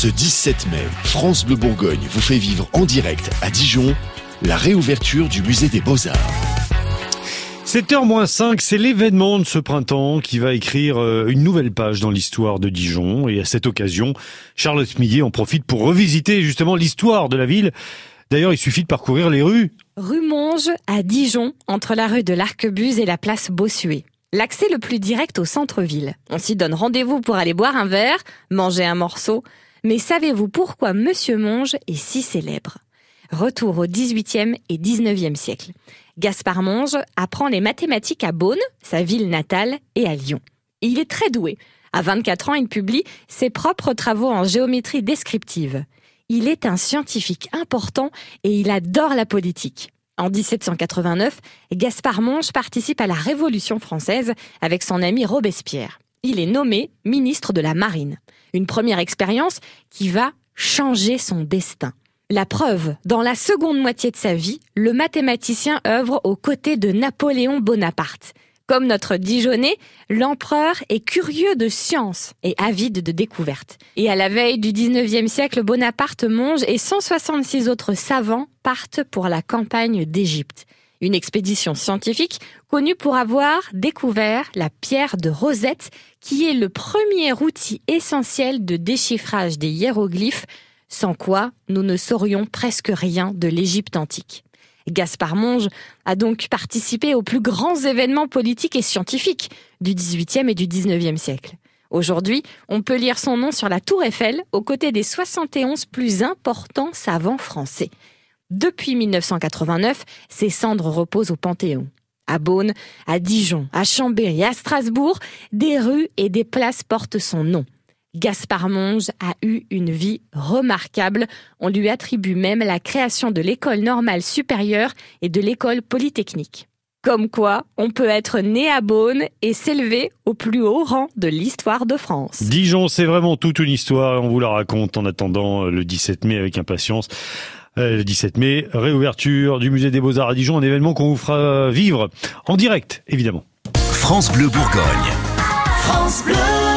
Ce 17 mai, France Bleu Bourgogne vous fait vivre en direct à Dijon la réouverture du musée des Beaux-Arts. 7h-5, c'est l'événement de ce printemps qui va écrire euh, une nouvelle page dans l'histoire de Dijon. Et à cette occasion, Charlotte Millet en profite pour revisiter justement l'histoire de la ville. D'ailleurs, il suffit de parcourir les rues. Rue Monge à Dijon, entre la rue de l'Arquebuse et la place Bossuet. L'accès le plus direct au centre-ville. On s'y donne rendez-vous pour aller boire un verre, manger un morceau. Mais savez-vous pourquoi Monsieur Monge est si célèbre? Retour au XVIIIe et XIXe siècle. Gaspard Monge apprend les mathématiques à Beaune, sa ville natale, et à Lyon. Il est très doué. À 24 ans, il publie ses propres travaux en géométrie descriptive. Il est un scientifique important et il adore la politique. En 1789, Gaspard Monge participe à la Révolution française avec son ami Robespierre. Il est nommé ministre de la Marine. Une première expérience qui va changer son destin. La preuve, dans la seconde moitié de sa vie, le mathématicien œuvre aux côtés de Napoléon Bonaparte. Comme notre Dijonais, l'empereur est curieux de science et avide de découvertes. Et à la veille du 19e siècle, Bonaparte Monge et 166 autres savants partent pour la campagne d'Égypte. Une expédition scientifique connue pour avoir découvert la pierre de Rosette, qui est le premier outil essentiel de déchiffrage des hiéroglyphes sans quoi nous ne saurions presque rien de l'Égypte antique. Gaspard Monge a donc participé aux plus grands événements politiques et scientifiques du XVIIIe et du XIXe siècle. Aujourd'hui, on peut lire son nom sur la tour Eiffel aux côtés des 71 plus importants savants français. Depuis 1989, ses cendres reposent au Panthéon. À Beaune, à Dijon, à Chambéry, à Strasbourg, des rues et des places portent son nom. Gaspard Monge a eu une vie remarquable. On lui attribue même la création de l'école normale supérieure et de l'école polytechnique. Comme quoi, on peut être né à Beaune et s'élever au plus haut rang de l'histoire de France. Dijon, c'est vraiment toute une histoire. On vous la raconte en attendant le 17 mai avec impatience. Euh, le 17 mai, réouverture du musée des Beaux-Arts à Dijon, un événement qu'on vous fera vivre en direct, évidemment. France Bleu Bourgogne. France Bleu